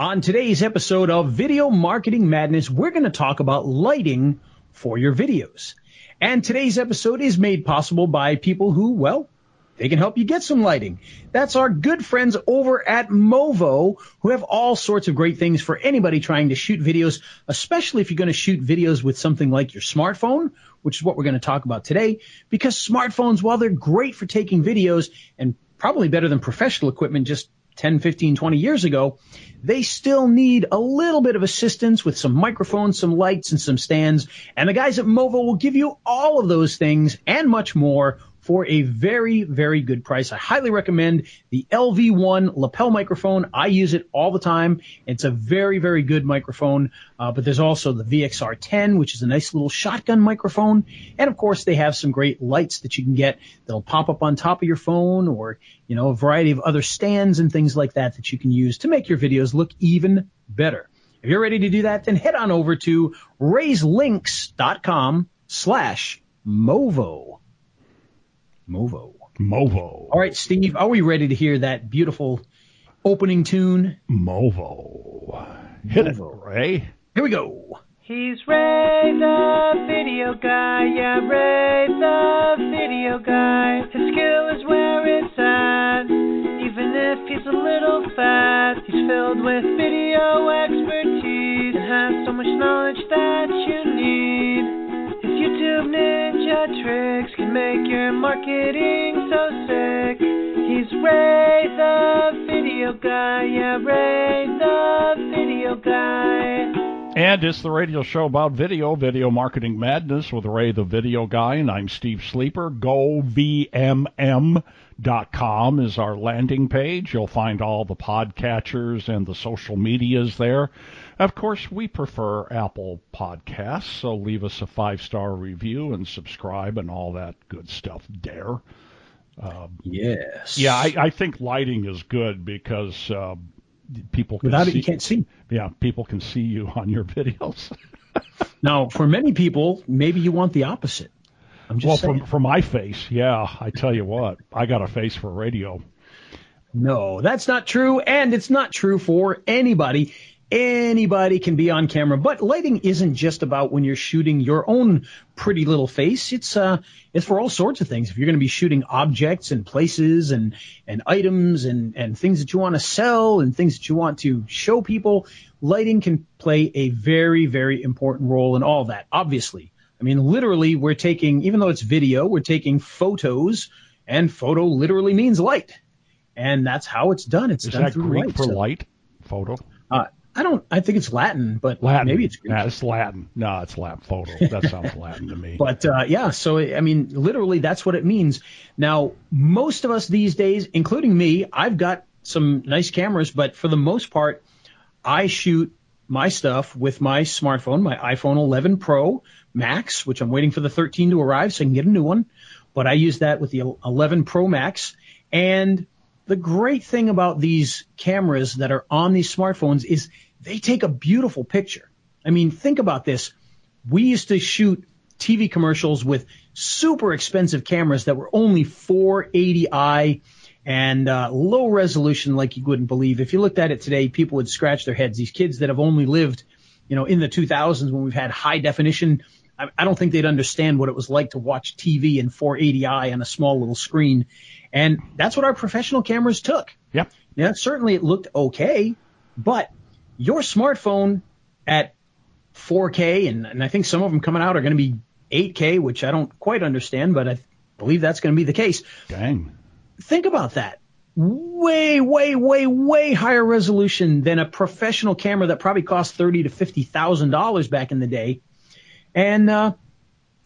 On today's episode of Video Marketing Madness, we're going to talk about lighting for your videos. And today's episode is made possible by people who, well, they can help you get some lighting. That's our good friends over at Movo who have all sorts of great things for anybody trying to shoot videos, especially if you're going to shoot videos with something like your smartphone, which is what we're going to talk about today, because smartphones, while they're great for taking videos and probably better than professional equipment just 10, 15, 20 years ago, they still need a little bit of assistance with some microphones, some lights, and some stands. And the guys at Movo will give you all of those things and much more for a very, very good price. I highly recommend the LV1 lapel microphone. I use it all the time. It's a very, very good microphone. Uh, but there's also the VXR10, which is a nice little shotgun microphone. And of course, they have some great lights that you can get that'll pop up on top of your phone or, you know, a variety of other stands and things like that that you can use to make your videos look even better. If you're ready to do that, then head on over to raiselinks.com slash Movo. Movo. Movo. All right, Steve, are we ready to hear that beautiful opening tune? Movo. Hit Movo. it, Ray. Here we go. He's Ray the video guy, yeah, Ray the video guy. His skill is where it's at, even if he's a little fat. He's filled with video expertise and has so much knowledge that you need. YouTube ninja tricks can make your marketing so sick. He's Ray the video guy, yeah, Ray the video guy. And it's the radio show about video, Video Marketing Madness with Ray the Video Guy, and I'm Steve Sleeper. GoVMM.com is our landing page. You'll find all the podcatchers and the social medias there. Of course, we prefer Apple Podcasts, so leave us a five star review and subscribe and all that good stuff there. Um, yes. Yeah, I, I, think lighting is good because uh, people can without see, it you can't see. Yeah, people can see you on your videos. now, for many people, maybe you want the opposite. well, saying. for, for my face, yeah, I tell you what, I got a face for radio. No, that's not true, and it's not true for anybody. Anybody can be on camera, but lighting isn't just about when you're shooting your own pretty little face. It's uh, it's for all sorts of things. If you're going to be shooting objects and places and and items and and things that you want to sell and things that you want to show people, lighting can play a very very important role in all that. Obviously, I mean literally, we're taking even though it's video, we're taking photos, and photo literally means light, and that's how it's done. It's Is done that through Greek light. for so. light? Photo. I don't. I think it's Latin, but Latin. maybe it's Greek. Yeah, it's Latin. No, it's Latin photo. That sounds Latin to me. But uh, yeah, so I mean, literally, that's what it means. Now, most of us these days, including me, I've got some nice cameras, but for the most part, I shoot my stuff with my smartphone, my iPhone 11 Pro Max, which I'm waiting for the 13 to arrive so I can get a new one. But I use that with the 11 Pro Max, and the great thing about these cameras that are on these smartphones is they take a beautiful picture. I mean, think about this. We used to shoot TV commercials with super expensive cameras that were only 480i and uh, low resolution like you wouldn't believe. If you looked at it today, people would scratch their heads. These kids that have only lived, you know, in the 2000s when we've had high definition, I, I don't think they'd understand what it was like to watch TV in 480i on a small little screen. And that's what our professional cameras took. Yep. Yeah, certainly it looked okay, but your smartphone at 4K, and, and I think some of them coming out are going to be 8K, which I don't quite understand, but I believe that's going to be the case. Dang. Think about that. Way, way, way, way higher resolution than a professional camera that probably cost thirty to fifty thousand dollars back in the day. And uh,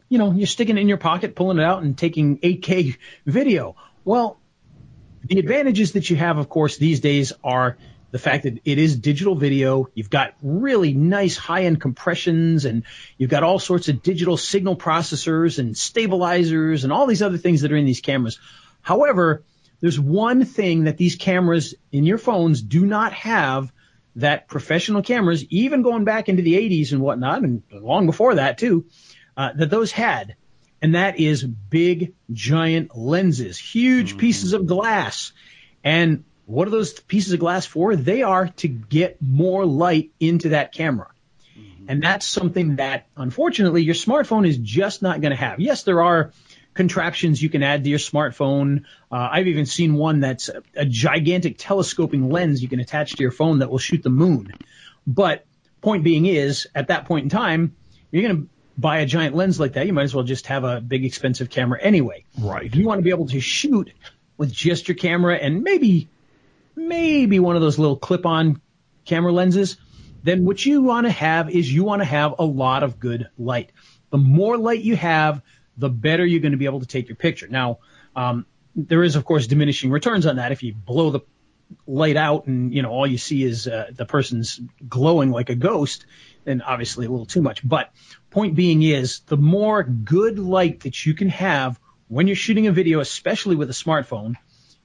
you know, you're sticking it in your pocket, pulling it out, and taking 8K video. Well, the advantages that you have, of course, these days are the fact that it is digital video. You've got really nice high end compressions and you've got all sorts of digital signal processors and stabilizers and all these other things that are in these cameras. However, there's one thing that these cameras in your phones do not have that professional cameras, even going back into the 80s and whatnot, and long before that too, uh, that those had. And that is big, giant lenses, huge mm-hmm. pieces of glass. And What are those pieces of glass for? They are to get more light into that camera. Mm-hmm. And that's something that unfortunately your smartphone is just not going to have. Yes, there are contraptions you can add to your smartphone. Uh, I've even seen one that's a, a gigantic telescoping lens you can attach to your phone that will shoot the moon. But point being is, at that point in time, you're going to buy a giant lens like that. You might as well just have a big expensive camera anyway. Right. If you want to be able to shoot with just your camera and maybe, maybe one of those little clip-on camera lenses, then what you want to have is you want to have a lot of good light. The more light you have, the better you're going to be able to take your picture. Now, um, there is of course diminishing returns on that. If you blow the light out and you know all you see is uh, the person's glowing like a ghost, then obviously a little too much. But point being is the more good light that you can have when you're shooting a video, especially with a smartphone,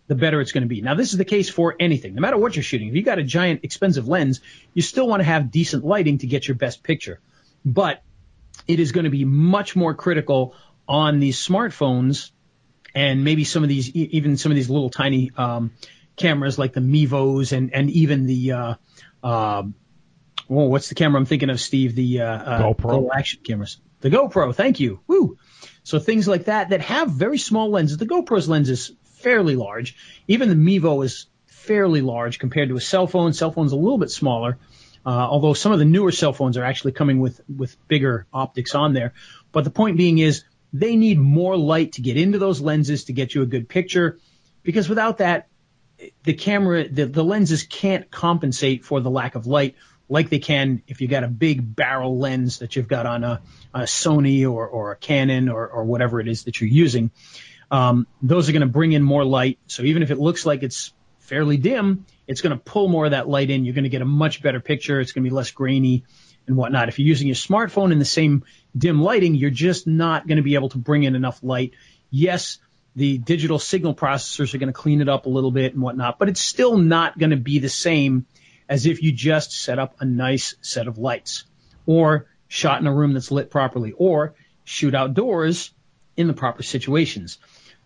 the better it's going to be. Now, this is the case for anything, no matter what you're shooting. If you got a giant expensive lens, you still want to have decent lighting to get your best picture. But it is going to be much more critical on these smartphones and maybe some of these, even some of these little tiny um, cameras like the Mevos and and even the uh, uh, oh, what's the camera I'm thinking of, Steve? The uh, uh, GoPro action cameras. The GoPro. Thank you. Woo. So things like that that have very small lenses. The GoPro's lens is fairly large. Even the Mevo is fairly large compared to a cell phone. Cell phone's a little bit smaller. Uh, although some of the newer cell phones are actually coming with, with bigger optics on there. But the point being is they need more light to get into those lenses to get you a good picture because without that, the camera, the, the lenses can't compensate for the lack of light like they can if you got a big barrel lens that you've got on a, a Sony or, or a Canon or, or whatever it is that you're using. Um, those are going to bring in more light. So even if it looks like it's fairly dim, it's going to pull more of that light in. You're going to get a much better picture. It's going to be less grainy and whatnot. If you're using your smartphone in the same dim lighting, you're just not going to be able to bring in enough light. Yes, the digital signal processors are going to clean it up a little bit and whatnot, but it's still not going to be the same as if you just set up a nice set of lights or shot in a room that's lit properly or shoot outdoors in the proper situations.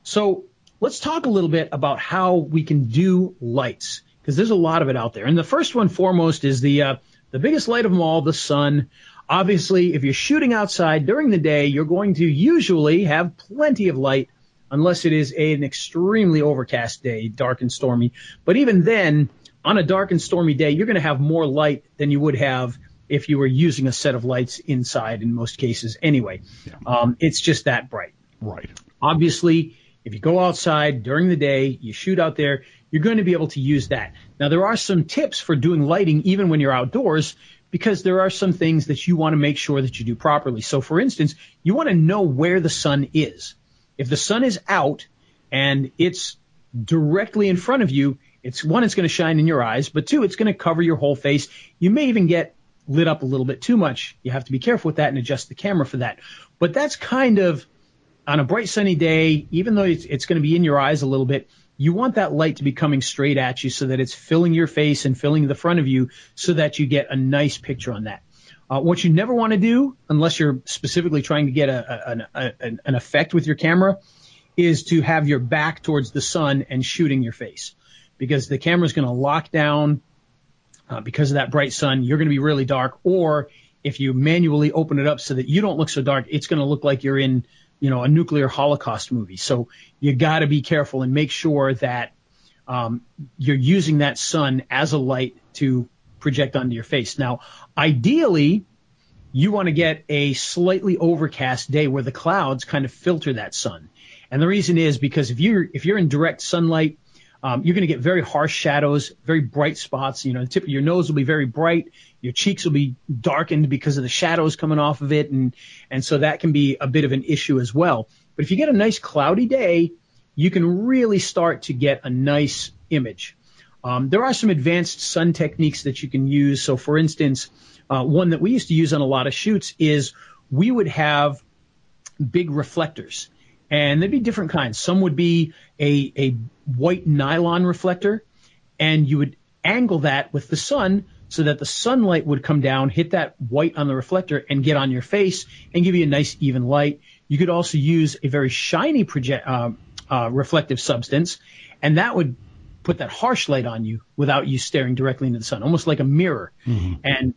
So let's talk a little bit about how we can do lights because there's a lot of it out there. And the first one foremost is the uh, the biggest light of them all, the sun. Obviously, if you're shooting outside during the day, you're going to usually have plenty of light unless it is a, an extremely overcast day, dark and stormy. But even then, on a dark and stormy day, you're going to have more light than you would have if you were using a set of lights inside in most cases anyway. Yeah. Um, it's just that bright. Right. Obviously, if you go outside during the day, you shoot out there, you're going to be able to use that. Now, there are some tips for doing lighting even when you're outdoors because there are some things that you want to make sure that you do properly. So, for instance, you want to know where the sun is. If the sun is out and it's directly in front of you, it's one, it's going to shine in your eyes, but two, it's going to cover your whole face. You may even get lit up a little bit too much. You have to be careful with that and adjust the camera for that. But that's kind of on a bright sunny day, even though it's, it's going to be in your eyes a little bit, you want that light to be coming straight at you so that it's filling your face and filling the front of you so that you get a nice picture on that. Uh, what you never want to do, unless you're specifically trying to get a, a, a, an effect with your camera, is to have your back towards the sun and shooting your face because the camera is going to lock down uh, because of that bright sun. You're going to be really dark. Or if you manually open it up so that you don't look so dark, it's going to look like you're in you know, a nuclear holocaust movie. So you got to be careful and make sure that um, you're using that sun as a light to project onto your face. Now, ideally, you want to get a slightly overcast day where the clouds kind of filter that sun. And the reason is because if you're if you're in direct sunlight, um, you're going to get very harsh shadows, very bright spots. You know, the tip of your nose will be very bright. Your cheeks will be darkened because of the shadows coming off of it. And, and so that can be a bit of an issue as well. But if you get a nice cloudy day, you can really start to get a nice image. Um, there are some advanced sun techniques that you can use. So for instance, uh, one that we used to use on a lot of shoots is we would have big reflectors and there'd be different kinds. Some would be a, a white nylon reflector, and you would angle that with the sun so that the sunlight would come down, hit that white on the reflector, and get on your face and give you a nice even light. You could also use a very shiny project, uh, uh, reflective substance, and that would put that harsh light on you without you staring directly into the sun, almost like a mirror. Mm-hmm. And,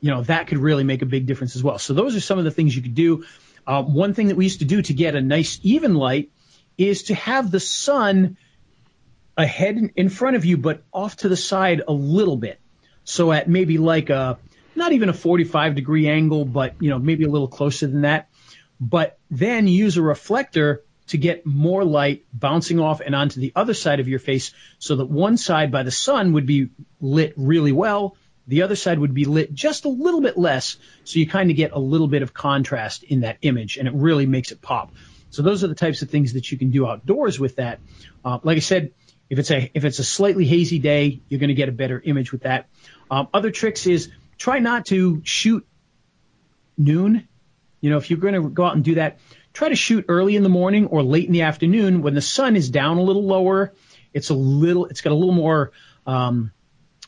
you know, that could really make a big difference as well. So those are some of the things you could do. Uh, one thing that we used to do to get a nice even light is to have the sun ahead in front of you, but off to the side a little bit. So at maybe like a, not even a 45 degree angle, but, you know, maybe a little closer than that. But then use a reflector to get more light bouncing off and onto the other side of your face so that one side by the sun would be lit really well. The other side would be lit just a little bit less. So you kind of get a little bit of contrast in that image and it really makes it pop. So those are the types of things that you can do outdoors with that. Uh, like I said, if it's a if it's a slightly hazy day, you're going to get a better image with that. Um, other tricks is try not to shoot noon. You know, if you're going to go out and do that, try to shoot early in the morning or late in the afternoon when the sun is down a little lower. It's a little, it's got a little more um,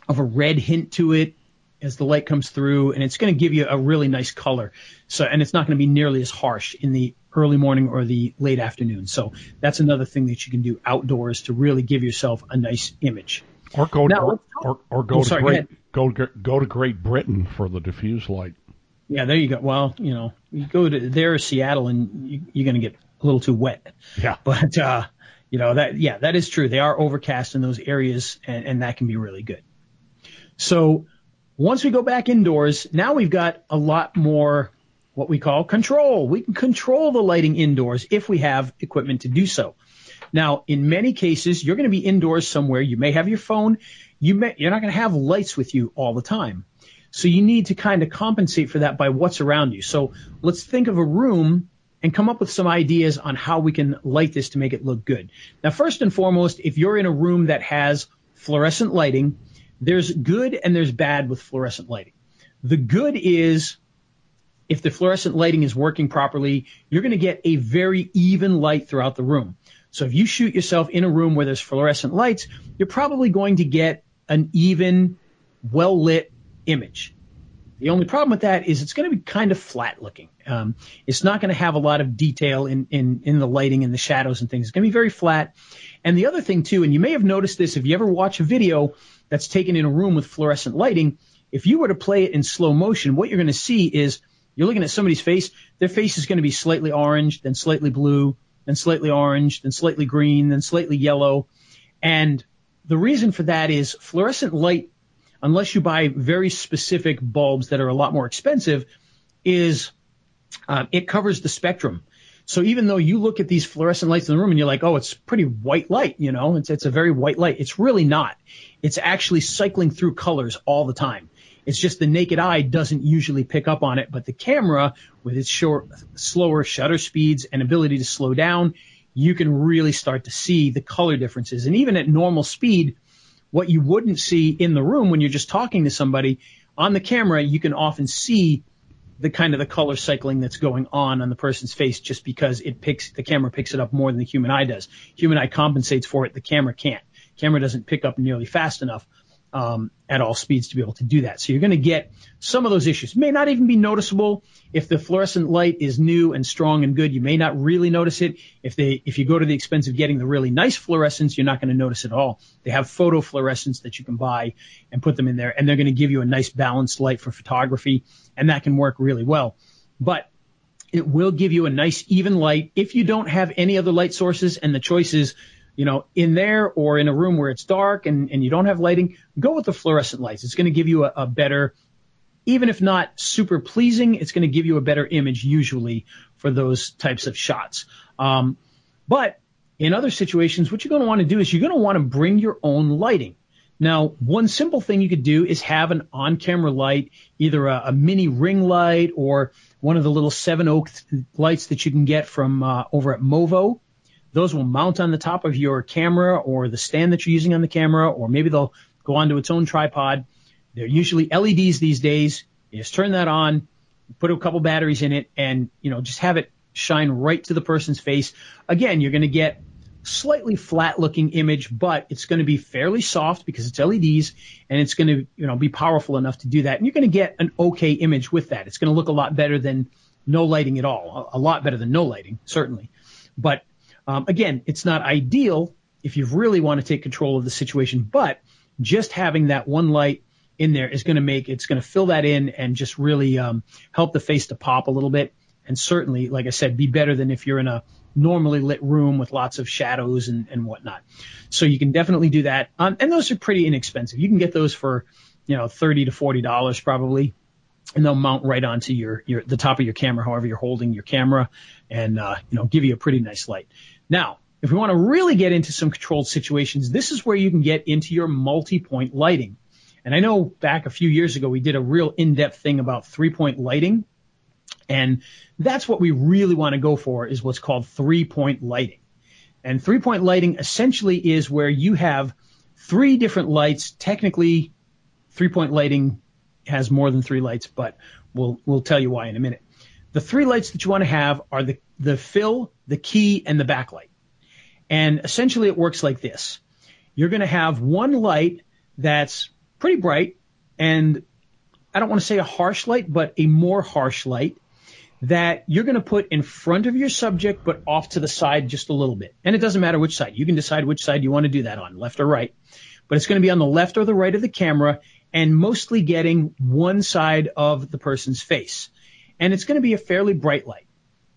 of a red hint to it as the light comes through, and it's going to give you a really nice color. So, and it's not going to be nearly as harsh in the early morning or the late afternoon. So that's another thing that you can do outdoors to really give yourself a nice image. Or go now, or, or, or, go to sorry, Great go, go go to Great Britain for the diffuse light. Yeah, there you go. Well, you know, you go to there, Seattle, and you, you're going to get a little too wet. Yeah. But uh, you know that yeah, that is true. They are overcast in those areas, and, and that can be really good. So once we go back indoors, now we've got a lot more what we call control. We can control the lighting indoors if we have equipment to do so. Now, in many cases, you're going to be indoors somewhere. You may have your phone. You may, you're not going to have lights with you all the time. So you need to kind of compensate for that by what's around you. So let's think of a room and come up with some ideas on how we can light this to make it look good. Now, first and foremost, if you're in a room that has fluorescent lighting, there's good and there's bad with fluorescent lighting. The good is if the fluorescent lighting is working properly, you're going to get a very even light throughout the room. So if you shoot yourself in a room where there's fluorescent lights, you're probably going to get an even, well lit image. The only problem with that is it's going to be kind of flat looking. Um, it's not going to have a lot of detail in, in, in the lighting and the shadows and things. It's going to be very flat. And the other thing too, and you may have noticed this if you ever watch a video that's taken in a room with fluorescent lighting, if you were to play it in slow motion, what you're going to see is you're looking at somebody's face, their face is going to be slightly orange, then slightly blue, then slightly orange, then slightly green, then slightly yellow. And the reason for that is fluorescent light, unless you buy very specific bulbs that are a lot more expensive, is um, it covers the spectrum. So even though you look at these fluorescent lights in the room and you're like, oh, it's pretty white light, you know, it's, it's a very white light. It's really not. It's actually cycling through colors all the time. It's just the naked eye doesn't usually pick up on it, but the camera with its short, slower shutter speeds and ability to slow down, you can really start to see the color differences. And even at normal speed, what you wouldn't see in the room when you're just talking to somebody on the camera, you can often see the kind of the color cycling that's going on on the person's face just because it picks the camera picks it up more than the human eye does. Human eye compensates for it, the camera can't. Camera doesn't pick up nearly fast enough um, at all speeds to be able to do that. So you're going to get some of those issues. May not even be noticeable if the fluorescent light is new and strong and good. You may not really notice it. If they if you go to the expense of getting the really nice fluorescents, you're not going to notice at all. They have photo fluorescents that you can buy and put them in there, and they're going to give you a nice balanced light for photography, and that can work really well. But it will give you a nice even light if you don't have any other light sources and the choice is you know, in there or in a room where it's dark and, and you don't have lighting, go with the fluorescent lights. It's going to give you a, a better, even if not super pleasing, it's going to give you a better image usually for those types of shots. Um, but in other situations, what you're going to want to do is you're going to want to bring your own lighting. Now, one simple thing you could do is have an on-camera light, either a, a mini ring light or one of the little seven oak lights that you can get from uh, over at Movo. Those will mount on the top of your camera or the stand that you're using on the camera, or maybe they'll go onto its own tripod. They're usually LEDs these days. You just turn that on, put a couple batteries in it, and you know just have it shine right to the person's face. Again, you're going to get slightly flat looking image, but it's going to be fairly soft because it's LEDs and it's going to, you know, be powerful enough to do that. And you're going to get an okay image with that. It's going to look a lot better than no lighting at all. A lot better than no lighting, certainly. But um, again, it's not ideal if you really want to take control of the situation. But just having that one light in there is going to make it's going to fill that in and just really um, help the face to pop a little bit. And certainly, like I said, be better than if you're in a normally lit room with lots of shadows and, and whatnot. So you can definitely do that. Um, and those are pretty inexpensive. You can get those for, you know, 30 to $40 probably. And they'll mount right onto your, your, the top of your camera, however you're holding your camera and, uh, you know, give you a pretty nice light. Now, if we want to really get into some controlled situations, this is where you can get into your multi-point lighting. And I know back a few years ago, we did a real in-depth thing about three-point lighting. And that's what we really want to go for is what's called three-point lighting. And three-point lighting essentially is where you have three different lights. Technically, three-point lighting has more than three lights, but we'll, we'll tell you why in a minute. The three lights that you want to have are the, the fill, the key, and the backlight. And essentially it works like this. You're going to have one light that's pretty bright and I don't want to say a harsh light, but a more harsh light that you're going to put in front of your subject, but off to the side just a little bit. And it doesn't matter which side. You can decide which side you want to do that on, left or right. But it's going to be on the left or the right of the camera and mostly getting one side of the person's face. And it's going to be a fairly bright light.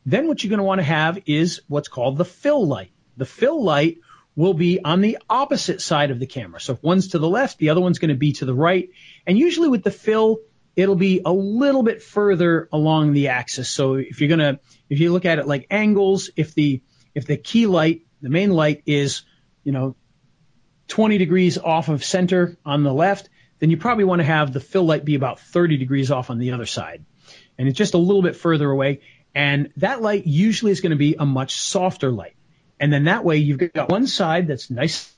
Then what you're going to want to have is what's called the fill light. The fill light will be on the opposite side of the camera. So if one's to the left, the other one's going to be to the right. And usually with the fill, it'll be a little bit further along the axis. So if you're gonna, if you look at it like angles, if the, if the key light, the main light is, you know, 20 degrees off of center on the left, then you probably want to have the fill light be about 30 degrees off on the other side. And it's just a little bit further away. And that light usually is going to be a much softer light. And then that way you've got one side that's nice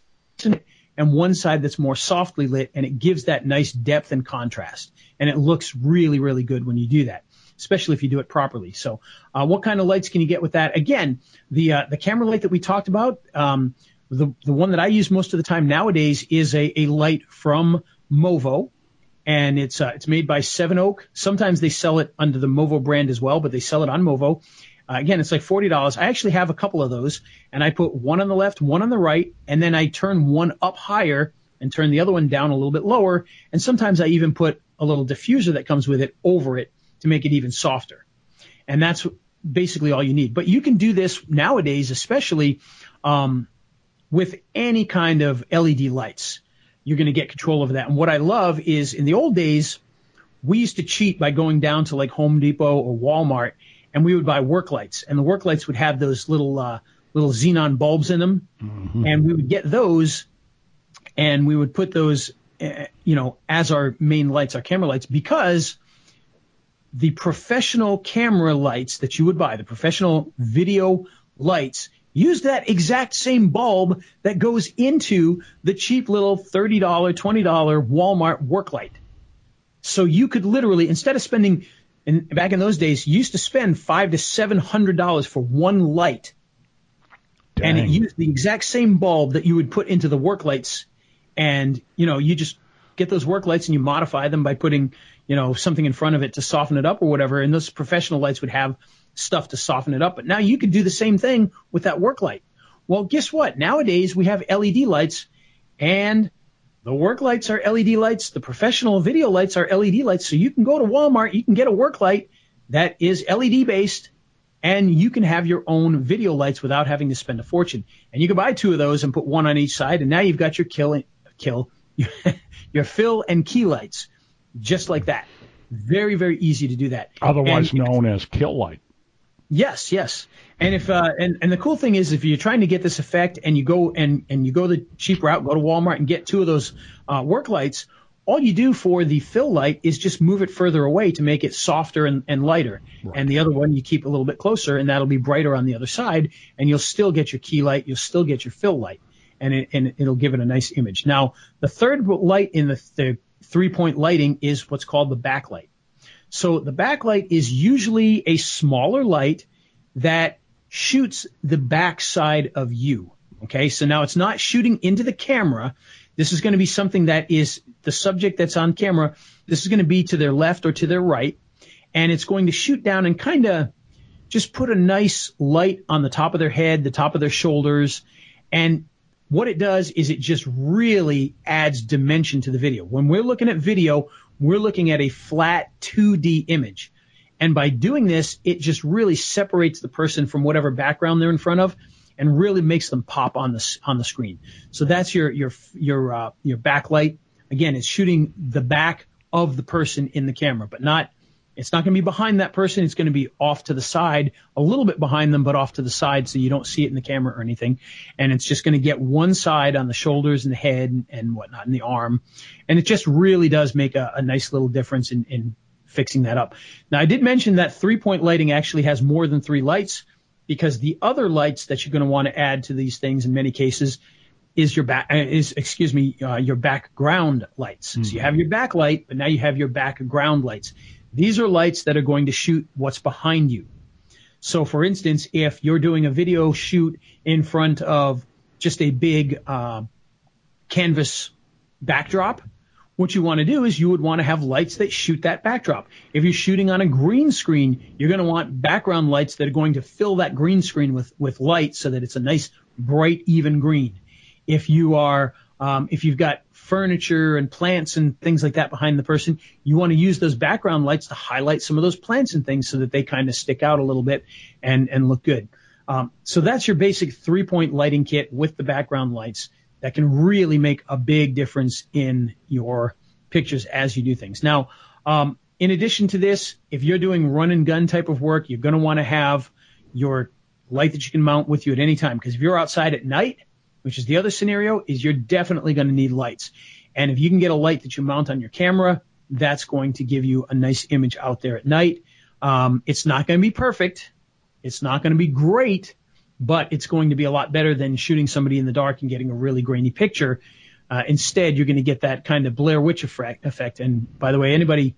and one side that's more softly lit and it gives that nice depth and contrast. And it looks really, really good when you do that, especially if you do it properly. So, uh, what kind of lights can you get with that? Again, the, uh, the camera light that we talked about, um, the, the one that I use most of the time nowadays is a, a light from Movo and it's, uh, it's made by Seven Oak. Sometimes they sell it under the Movo brand as well, but they sell it on Movo. Uh, again, it's like $40. I actually have a couple of those and I put one on the left, one on the right, and then I turn one up higher and turn the other one down a little bit lower. And sometimes I even put a little diffuser that comes with it over it to make it even softer. And that's basically all you need. But you can do this nowadays, especially um, with any kind of LED lights. You're going to get control over that. And what I love is in the old days, we used to cheat by going down to like Home Depot or Walmart and we would buy work lights, and the work lights would have those little uh, little xenon bulbs in them, mm-hmm. and we would get those, and we would put those, uh, you know, as our main lights, our camera lights, because the professional camera lights that you would buy, the professional video lights, use that exact same bulb that goes into the cheap little $30, $20 Walmart work light. So you could literally, instead of spending and back in those days, you used to spend five to seven hundred dollars for one light, Dang. and it used the exact same bulb that you would put into the work lights, and you know you just get those work lights and you modify them by putting you know something in front of it to soften it up or whatever, and those professional lights would have stuff to soften it up. But now you could do the same thing with that work light. Well, guess what? Nowadays we have LED lights, and the work lights are LED lights. The professional video lights are LED lights. So you can go to Walmart, you can get a work light that is LED based and you can have your own video lights without having to spend a fortune. And you can buy two of those and put one on each side. And now you've got your kill, kill, your fill and key lights just like that. Very, very easy to do that. Otherwise and, known as kill light. Yes, yes. And if uh, and and the cool thing is if you're trying to get this effect and you go and and you go the cheap route, go to Walmart and get two of those uh, work lights, all you do for the fill light is just move it further away to make it softer and, and lighter. Right. And the other one you keep a little bit closer and that'll be brighter on the other side and you'll still get your key light, you'll still get your fill light and it, and it'll give it a nice image. Now, the third light in the, the three point lighting is what's called the backlight. So the backlight is usually a smaller light that shoots the backside of you. Okay. So now it's not shooting into the camera. This is going to be something that is the subject that's on camera. This is going to be to their left or to their right. And it's going to shoot down and kind of just put a nice light on the top of their head, the top of their shoulders. And what it does is it just really adds dimension to the video. When we're looking at video, we're looking at a flat 2D image. And by doing this, it just really separates the person from whatever background they're in front of and really makes them pop on the, on the screen. So that's your, your, your, uh, your backlight. Again, it's shooting the back of the person in the camera, but not it's not going to be behind that person. It's going to be off to the side, a little bit behind them, but off to the side so you don't see it in the camera or anything. And it's just going to get one side on the shoulders and the head and whatnot and the arm. And it just really does make a, a nice little difference in, in fixing that up. Now I did mention that three point lighting actually has more than three lights because the other lights that you're going to want to add to these things in many cases is your back uh, is excuse me uh, your background lights. Mm-hmm. So you have your backlight, but now you have your background lights. These are lights that are going to shoot what's behind you. So for instance, if you're doing a video shoot in front of just a big uh, canvas backdrop, what you want to do is you would want to have lights that shoot that backdrop. If you're shooting on a green screen, you're going to want background lights that are going to fill that green screen with, with light so that it's a nice, bright, even green. If you are, um, if you've got furniture and plants and things like that behind the person, you want to use those background lights to highlight some of those plants and things so that they kind of stick out a little bit and, and look good. Um, so that's your basic three point lighting kit with the background lights that can really make a big difference in your pictures as you do things. Now, um, in addition to this, if you're doing run and gun type of work, you're going to want to have your light that you can mount with you at any time. Because if you're outside at night, which is the other scenario, is you're definitely going to need lights. And if you can get a light that you mount on your camera, that's going to give you a nice image out there at night. Um, it's not going to be perfect. It's not going to be great, but it's going to be a lot better than shooting somebody in the dark and getting a really grainy picture. Uh, instead, you're going to get that kind of Blair Witch effect. And by the way, anybody,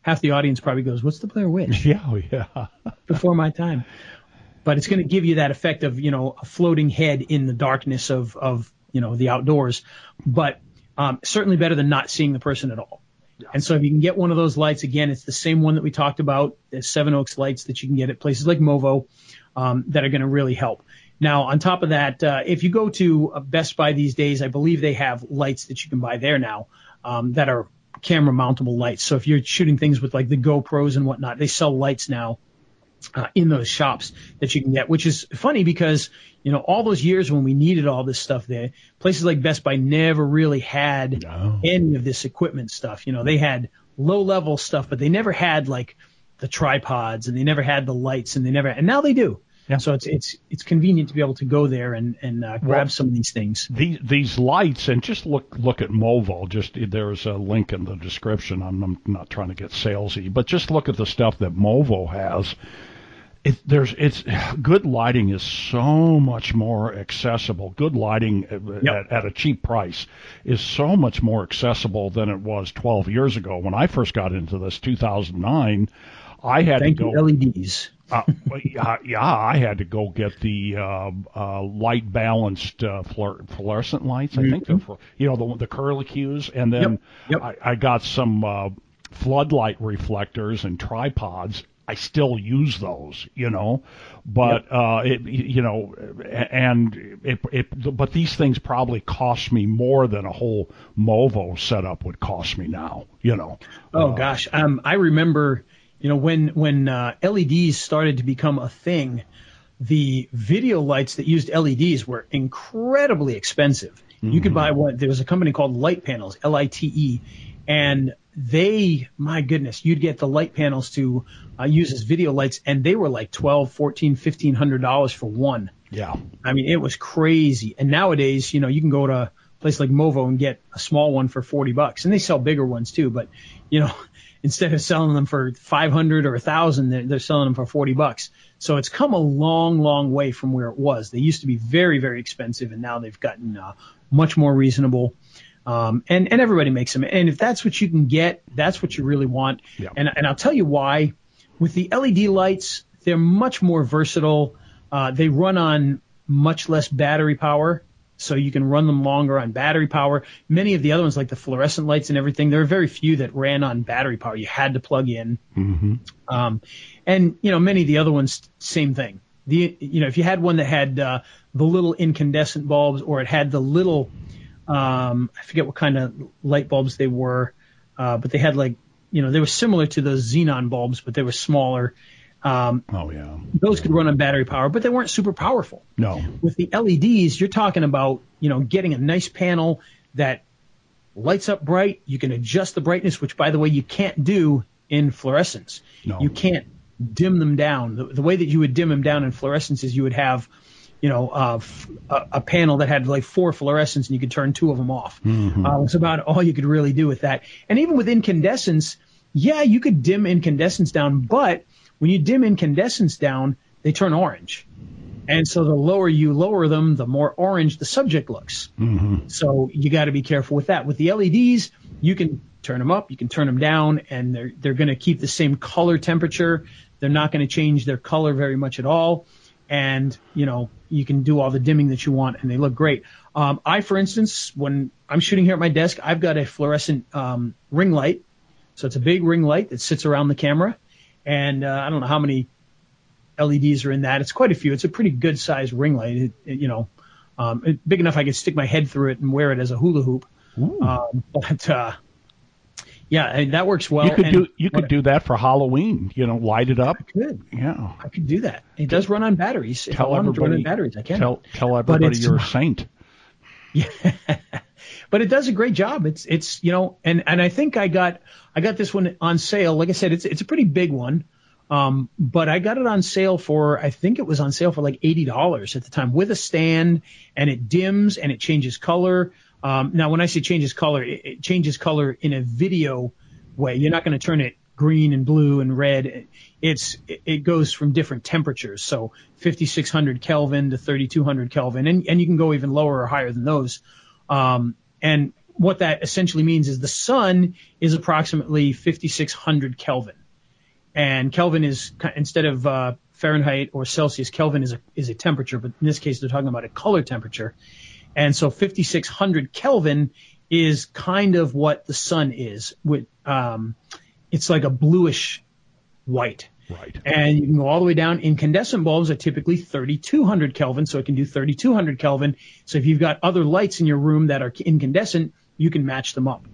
half the audience probably goes, "What's the Blair Witch?" Yeah, oh, yeah. Before my time but it's going to give you that effect of you know a floating head in the darkness of of you know the outdoors, but um, certainly better than not seeing the person at all. And so if you can get one of those lights, again, it's the same one that we talked about, the Seven Oaks lights that you can get at places like Movo, um, that are going to really help. Now, on top of that, uh, if you go to Best Buy these days, I believe they have lights that you can buy there now um, that are camera mountable lights. So if you're shooting things with like the GoPros and whatnot, they sell lights now uh, in those shops that you can get, which is funny because, you know, all those years when we needed all this stuff there, places like Best Buy never really had no. any of this equipment stuff. You know, they had low level stuff, but they never had like the tripods and they never had the lights and they never, and now they do. Yeah. So it's it's it's convenient to be able to go there and and uh, grab well, some of these things. These these lights and just look look at Movo. Just there's a link in the description. I'm, I'm not trying to get salesy, but just look at the stuff that Movo has it, there's it's good lighting is so much more accessible. Good lighting yep. at, at, a cheap price is so much more accessible than it was 12 years ago. When I first got into this, 2009, I had Thank to go LEDs. uh, yeah, yeah, I had to go get the uh, uh, light balanced uh, fluorescent lights. I mm-hmm. think they're for, you know the the curlicues, and then yep. Yep. I, I got some uh, floodlight reflectors and tripods I still use those, you know, but yep. uh, it, you know, and it, it, but these things probably cost me more than a whole Movo setup would cost me now, you know. Oh uh, gosh, um, I remember, you know, when when uh, LEDs started to become a thing, the video lights that used LEDs were incredibly expensive. Mm-hmm. You could mm-hmm. buy one. there was a company called Litepanels, L I T E, and they, my goodness, you'd get the light panels to uh, use as video lights, and they were like twelve, fourteen, fifteen hundred dollars for one. Yeah, I mean it was crazy. And nowadays, you know, you can go to a place like Movo and get a small one for forty bucks, and they sell bigger ones too. But you know, instead of selling them for five hundred or a thousand, they're, they're selling them for forty bucks. So it's come a long, long way from where it was. They used to be very, very expensive, and now they've gotten uh, much more reasonable. Um, and, and everybody makes them. And if that's what you can get, that's what you really want. Yeah. And, and I'll tell you why. With the LED lights, they're much more versatile. Uh, they run on much less battery power, so you can run them longer on battery power. Many of the other ones, like the fluorescent lights and everything, there are very few that ran on battery power. You had to plug in. Mm-hmm. Um, and you know, many of the other ones, same thing the you know if you had one that had uh, the little incandescent bulbs or it had the little um, I forget what kind of light bulbs they were, uh, but they had like you know they were similar to those xenon bulbs, but they were smaller. Um, oh yeah, those could run on battery power, but they weren't super powerful. No. With the LEDs, you're talking about you know getting a nice panel that lights up bright. You can adjust the brightness, which by the way you can't do in fluorescence. No. You can't dim them down. The, the way that you would dim them down in fluorescence is you would have you know, uh, f- a, a panel that had like four fluorescents and you could turn two of them off. Mm-hmm. Uh, it's about all you could really do with that. And even with incandescence, yeah, you could dim incandescence down, but when you dim incandescence down, they turn orange. And so the lower you lower them, the more orange the subject looks. Mm-hmm. So you got to be careful with that. With the LEDs, you can turn them up, you can turn them down, and they're they're going to keep the same color temperature. They're not going to change their color very much at all. And you know you can do all the dimming that you want, and they look great. Um, I, for instance, when I'm shooting here at my desk, I've got a fluorescent um, ring light. So it's a big ring light that sits around the camera, and uh, I don't know how many LEDs are in that. It's quite a few. It's a pretty good sized ring light. It, it, you know, um, it, big enough I could stick my head through it and wear it as a hula hoop. Um, but uh, yeah, and that works well. You could and do you could do that for Halloween. You know, light it up. I could. Yeah. I could do that. It does run on batteries. If I Tell wanted to run on everybody. batteries, I can. Tell tell everybody you're a saint. but it does a great job. It's it's you know, and and I think I got I got this one on sale. Like I said, it's it's a pretty big one. Um, but I got it on sale for I think it was on sale for like eighty dollars at the time with a stand, and it dims and it changes color. Um, now when I say changes color, it, it changes color in a video way. You're not going to turn it green and blue and red. It's it goes from different temperatures, so 5600 Kelvin to 3200 Kelvin, and and you can go even lower or higher than those. Um, and what that essentially means is the sun is approximately 5600 Kelvin, and Kelvin is instead of uh, Fahrenheit or Celsius, Kelvin is a is a temperature, but in this case they're talking about a color temperature, and so 5600 Kelvin is kind of what the sun is. With um, it's like a bluish white. Right. And you can go all the way down. Incandescent bulbs are typically 3200 Kelvin, so it can do 3200 Kelvin. So if you've got other lights in your room that are incandescent, you can match them up.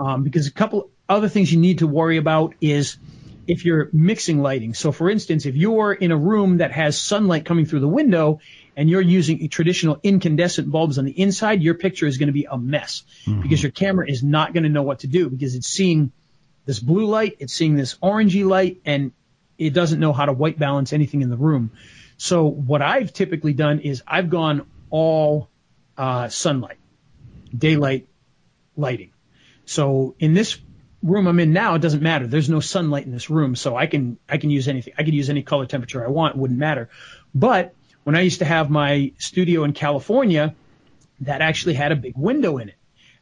Um, because a couple other things you need to worry about is if you're mixing lighting. So for instance, if you're in a room that has sunlight coming through the window and you're using traditional incandescent bulbs on the inside, your picture is going to be a mess because your camera is not going to know what to do because it's seeing this blue light, it's seeing this orangey light, and it doesn't know how to white balance anything in the room. So what I've typically done is I've gone all uh, sunlight, daylight lighting. So in this room I'm in now, it doesn't matter. There's no sunlight in this room, so I can I can use anything. I could use any color temperature I want. It wouldn't matter. But when I used to have my studio in California, that actually had a big window in it.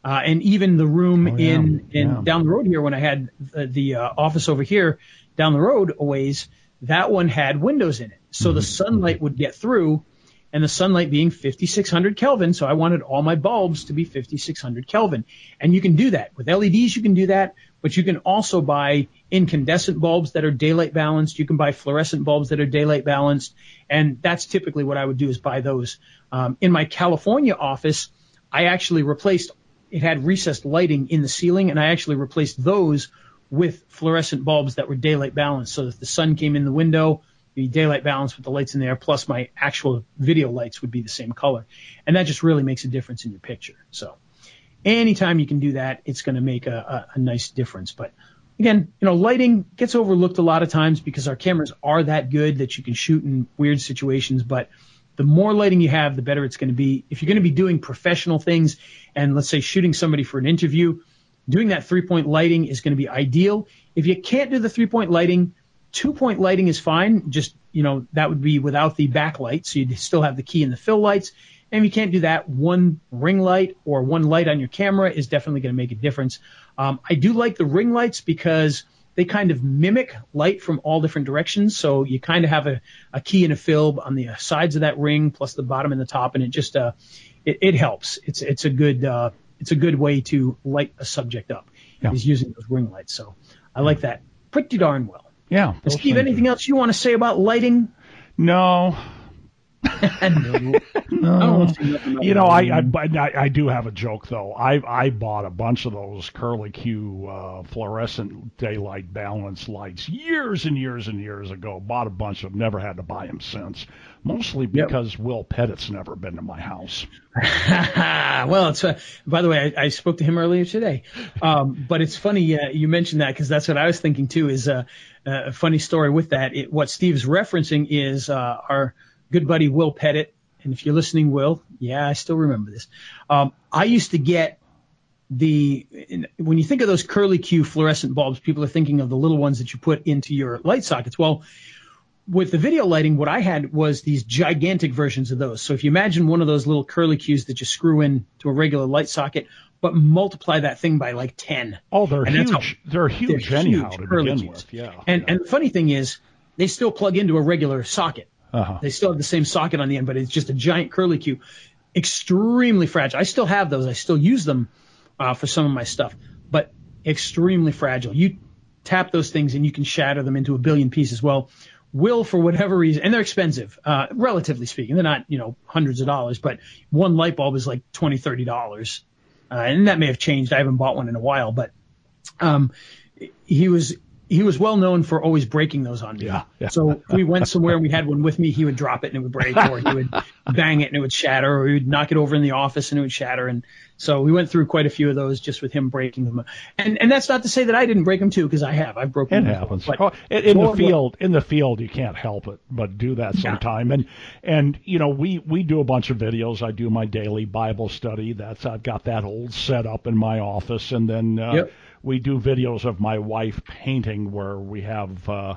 Uh, and even the room Oh, yeah. in, in Yeah. down the road here, when I had the, the uh, office over here down the road a ways, that one had windows in it. So the sunlight would get through, and the sunlight being 5600 Kelvin. So I wanted all my bulbs to be 5600 Kelvin. And you can do that. With LEDs, you can do that, but you can also buy incandescent bulbs that are daylight balanced. You can buy fluorescent bulbs that are daylight balanced. And that's typically what I would do is buy those. Um, in my California office, I actually replaced, it had recessed lighting in the ceiling, and I actually replaced those with fluorescent bulbs that were daylight balanced so that the sun came in the window, the daylight balanced with the lights in there, plus my actual video lights would be the same color. And that just really makes a difference in your picture. So anytime you can do that, it's going to make a, a, a nice difference. But again, you know, lighting gets overlooked a lot of times because our cameras are that good that you can shoot in weird situations. But the more lighting you have, the better it's going to be. If you're going to be doing professional things and let's say shooting somebody for an interview, doing that three point lighting is going to be ideal. If you can't do the three point lighting, two point lighting is fine. Just, you know, that would be without the backlight. So you'd still have the key and the fill lights. And if you can't do that, one ring light or one light on your camera is definitely going to make a difference. Um, I do like the ring lights because they kind of mimic light from all different directions. So you kind of have a, a key and a fill on the sides of that ring, plus the bottom and the top, and it just uh, it, it helps. It's it's a good uh, it's a good way to light a subject up. Yeah. Is using those ring lights. So I like that pretty darn well. Yeah. Steve, anything else you want to say about lighting? No, no. no. You know, I, I, I do have a joke though. I I bought a bunch of those curly Q uh, fluorescent daylight balance lights years and years and years ago. Bought a bunch of them. Never had to buy them since. Mostly because yep. Will Pettit's never been to my house. well, it's uh, by the way, I, I, spoke to him earlier today. Um, but it's funny uh, you mentioned that because that's what I was thinking too. Is uh, a funny story with that. It, what Steve's referencing is uh, our good buddy Will Pettit. And if you're listening, Will, yeah, I still remember this. Um, I used to get the when you think of those curly Q fluorescent bulbs, people are thinking of the little ones that you put into your light sockets. Well, with the video lighting, what I had was these gigantic versions of those. So if you imagine one of those little curly Qs that you screw in to a regular light socket, but multiply that thing by like ten. Oh, they're and huge. How, they're huge they're anyhow huge to begin Qs. with. Yeah. And yeah. and the funny thing is, they still plug into a regular socket. Uh-huh. They still have the same socket on the end, but it's just a giant curly Q. Extremely fragile. I still have those. I still use them uh, for some of my stuff, but extremely fragile. You tap those things and you can shatter them into a billion pieces. Well, will for whatever reason, and they're expensive, uh, relatively speaking. They're not, you know, hundreds of dollars, but one light bulb is like twenty, thirty dollars, uh, and that may have changed. I haven't bought one in a while, but um, he was he was well known for always breaking those on me. Yeah, yeah. So if we went somewhere and we had one with me, he would drop it and it would break, or he would bang it and it would shatter, or he would knock it over in the office and it would shatter. And so we went through quite a few of those just with him breaking them. And and that's not to say that I didn't break them too, because I have. I've broken. It them happens. Before, oh, in, the field, in the field, you can't help it but do that sometime. Yeah. And and you know we we do a bunch of videos. I do my daily Bible study. That's I've got that old set up in my office, and then. Uh, yep we do videos of my wife painting where we have uh,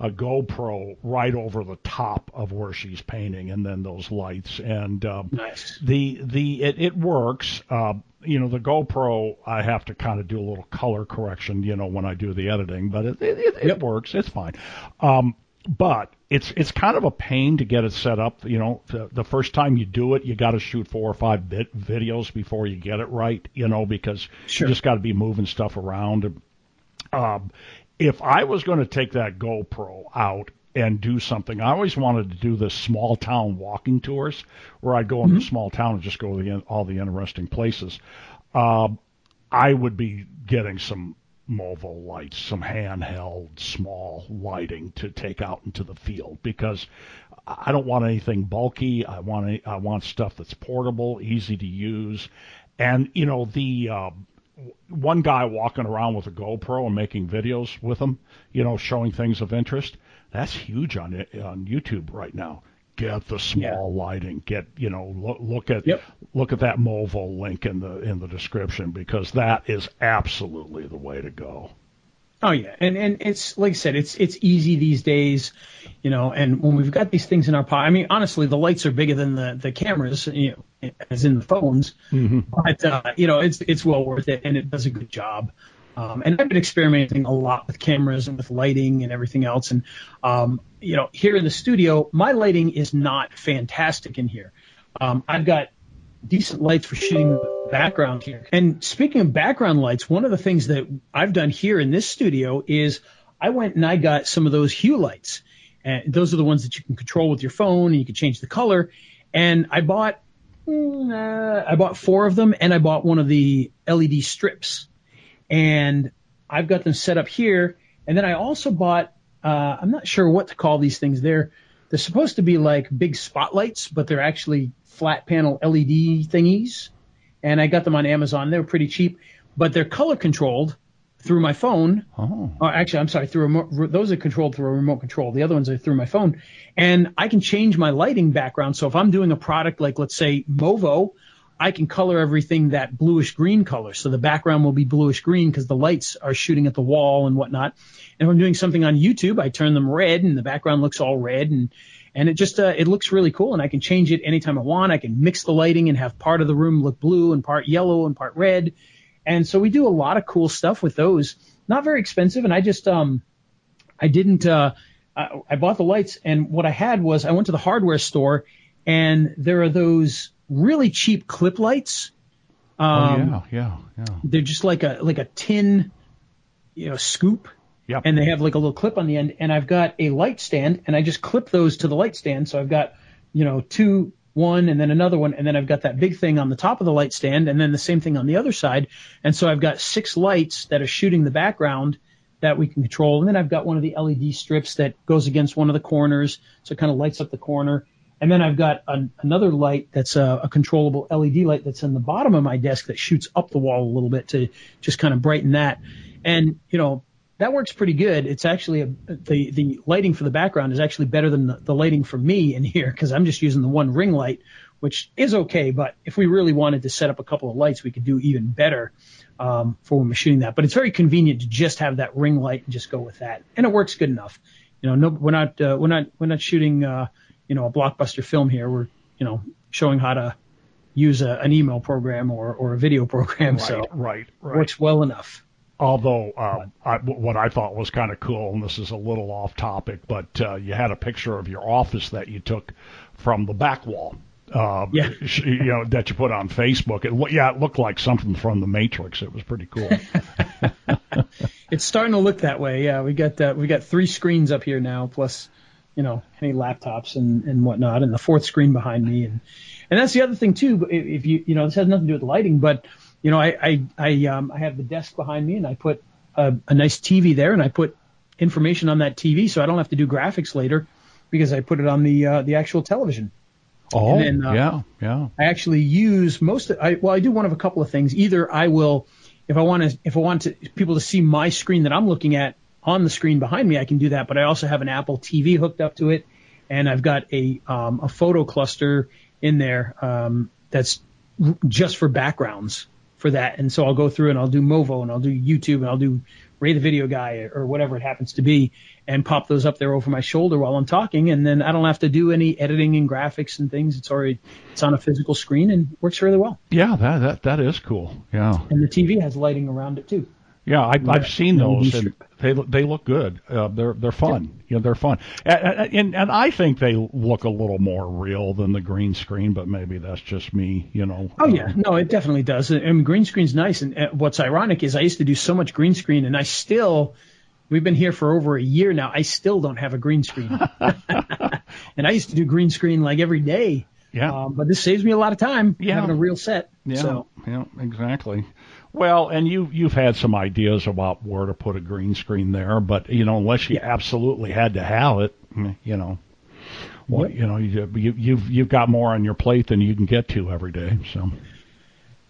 a GoPro right over the top of where she's painting, and then those lights. And um, nice. the the it, it works. Uh, you know, the GoPro, I have to kind of do a little color correction, you know, when I do the editing, but it it, it, yep. it works. It's fine. Um, but it's it's kind of a pain to get it set up. You know, the, the first time you do it, you got to shoot four or five bit videos before you get it right. You know, because sure. you just got to be moving stuff around. Um, if I was going to take that GoPro out and do something, I always wanted to do the small town walking tours where I'd go into mm-hmm. a small town and just go to the, all the interesting places. Uh, I would be getting some Movo lights, some handheld small lighting to take out into the field because I don't want anything bulky. I want any, I want stuff that's portable, easy to use, and you know the uh, one guy walking around with a GoPro and making videos with them, you know, showing things of interest. That's huge on on YouTube right now get the small yeah. lighting. Get you know look, look at yep. look at that Movo link in the in the description because that is absolutely the way to go. Oh yeah, and and it's like I said, it's it's easy these days, you know. And when we've got these things in our pocket, I mean, honestly, the lights are bigger than the the cameras, you know, as in the phones. Mm-hmm. But uh, you know, it's it's well worth it, and it does a good job. Um, and I've been experimenting a lot with cameras and with lighting and everything else. And, um, you know, here in the studio, my lighting is not fantastic in here. Um, I've got decent lights for shooting the background here. And speaking of background lights, one of the things that I've done here in this studio is I went and I got some of those hue lights. And those are the ones that you can control with your phone and you can change the color. And I bought, mm, uh, I bought four of them and I bought one of the LED strips and I've got them set up here. And then I also bought, uh, I'm not sure what to call these things. They're, they're supposed to be like big spotlights, but they're actually flat panel LED thingies. And I got them on Amazon. They were pretty cheap, but they're color controlled through my phone. Oh. Or actually, I'm sorry, through a remote, those are controlled through a remote control. The other ones are through my phone. And I can change my lighting background. So if I'm doing a product like, let's say, Movo, I can color everything that bluish green color. So the background will be bluish green because the lights are shooting at the wall and whatnot. And if I'm doing something on YouTube, I turn them red and the background looks all red and, and it just, uh, it looks really cool and I can change it anytime I want. I can mix the lighting and have part of the room look blue and part yellow and part red. And so we do a lot of cool stuff with those. Not very expensive. And I just, um, I didn't, uh, I, I bought the lights and what I had was I went to the hardware store and there are those really cheap clip lights. Um, oh yeah, yeah, yeah. They're just like a like a tin, you know, scoop, Yep. and they have like a little clip on the end. And I've got a light stand, and I just clip those to the light stand. So I've got, you know, two, one, and then another one, and then I've got that big thing on the top of the light stand, and then the same thing on the other side. And so I've got six lights that are shooting the background that we can control. And then I've got one of the LED strips that goes against one of the corners, so it kind of lights up the corner. And then I've got an, another light that's a, a controllable LED light that's in the bottom of my desk that shoots up the wall a little bit to just kind of brighten that. And you know that works pretty good. It's actually a, the the lighting for the background is actually better than the, the lighting for me in here because I'm just using the one ring light, which is okay. But if we really wanted to set up a couple of lights, we could do even better um, for when we're shooting that. But it's very convenient to just have that ring light and just go with that, and it works good enough. You know, no, we're not uh, we're not we're not shooting uh, you know a blockbuster film here. We're you know showing how to use a, an email program or, or a video program, Right, so right, right. works well enough. Although um, I, what I thought was kind of cool, and this is a little off topic, but uh, you had a picture of your office that you took from the back wall. Uh, Yeah. you know that you put on Facebook. It, yeah, it looked like something from the Matrix. It was pretty cool. It's starting to look that way. Yeah, we got uh, we got three screens up here now, plus you know any laptops and and whatnot, and the fourth screen behind me, and and that's the other thing too. If if you you know this has nothing to do with lighting, but you know I I I um I have the desk behind me, and I put a, a nice TV there, and I put information on that TV, so I don't have to do graphics later because I put it on the uh, the actual television. oh, And then, uh, yeah, yeah. I actually use most of, I, well, I do one of a couple of things. Either I will, if I want to, if I want to, people to see my screen that I'm looking at on the screen behind me, I can do that. But I also have an Apple TV hooked up to it, and I've got a, um, a photo cluster in there, um, that's r- just for backgrounds for that. And so I'll go through and I'll do Movo and I'll do YouTube and I'll do Ray the Video Guy or whatever it happens to be and pop those up there over my shoulder while I'm talking. And then I don't have to do any editing and graphics and things. It's already, it's on a physical screen and works really well. Yeah, that that that is cool. Yeah, And the TV has lighting around it too. Yeah. I, I've seen those, and they look- they look good. Uh, they're they're fun. You know, they're fun. And, and and I think they look a little more real than the green screen, but maybe that's just me. You know. Oh yeah, no, it definitely does. I mean, green screen's nice, and uh, what's ironic is I used to do so much green screen, and I still, we've been here for over a year now. I still don't have a green screen, and I used to do green screen like every day. Yeah. Um, but this saves me a lot of time Yeah. having a real set. Yeah, So yeah, exactly. Well, and you you've had some ideas about where to put a green screen there, but you know, unless you absolutely had to have it, mm, you know, well, Yep. you know, you, you you've you've got more on your plate than you can get to every day. So,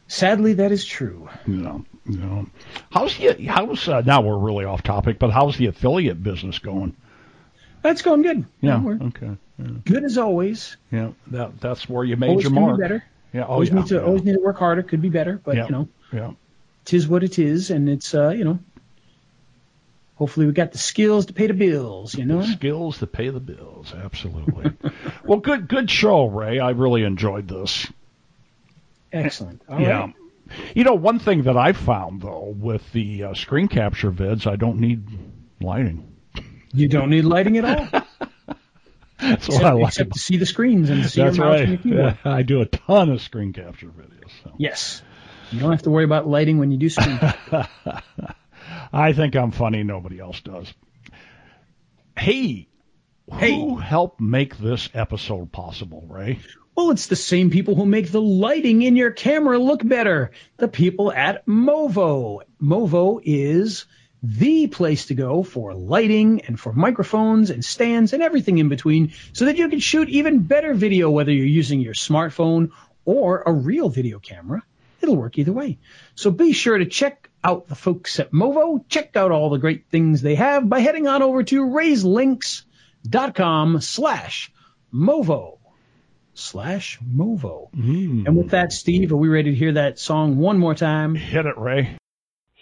sadly, that is true. you know, you know, how's the how's uh, now we're really off topic, but how's the affiliate business going? That's going good. Yeah, we're okay, yeah, good as always. yeah. That that's where you made Always your mark. be better. Yeah, oh always yeah, need to yeah. always need to work harder. Could be better, but Yeah. you know, yeah. tis what it is, and it's uh, you know. Hopefully, we got the skills to pay the bills. You know. skills to pay the bills. Absolutely. well, good good show, Ray. I really enjoyed this. Excellent. All yeah. right. You know, one thing that I've found though with the uh, screen capture vids, I don't need lighting. You don't need lighting at all. That's what except, I like. except to see the screens and to see That's your mouse right. and your keyboard. Yeah, I do a ton of screen capture videos. So. Yes. You don't have to worry about lighting when you do screen. I think I'm funny. Nobody else does. Hey, Hey. who helped make this episode possible, Ray? well, it's the same people who make the lighting in your camera look better. The people at Movo. Movo is the place to go for lighting and for microphones and stands and everything in between so that you can shoot even better video whether you're using your smartphone or a real video camera. It'll work either way. So be sure to check out the folks at Movo. Check out all the great things they have by heading on over to raiselinks.com slash Movo slash Movo. Mm. And with that, Steve, are we ready to hear that song one more time? Hit it, Ray.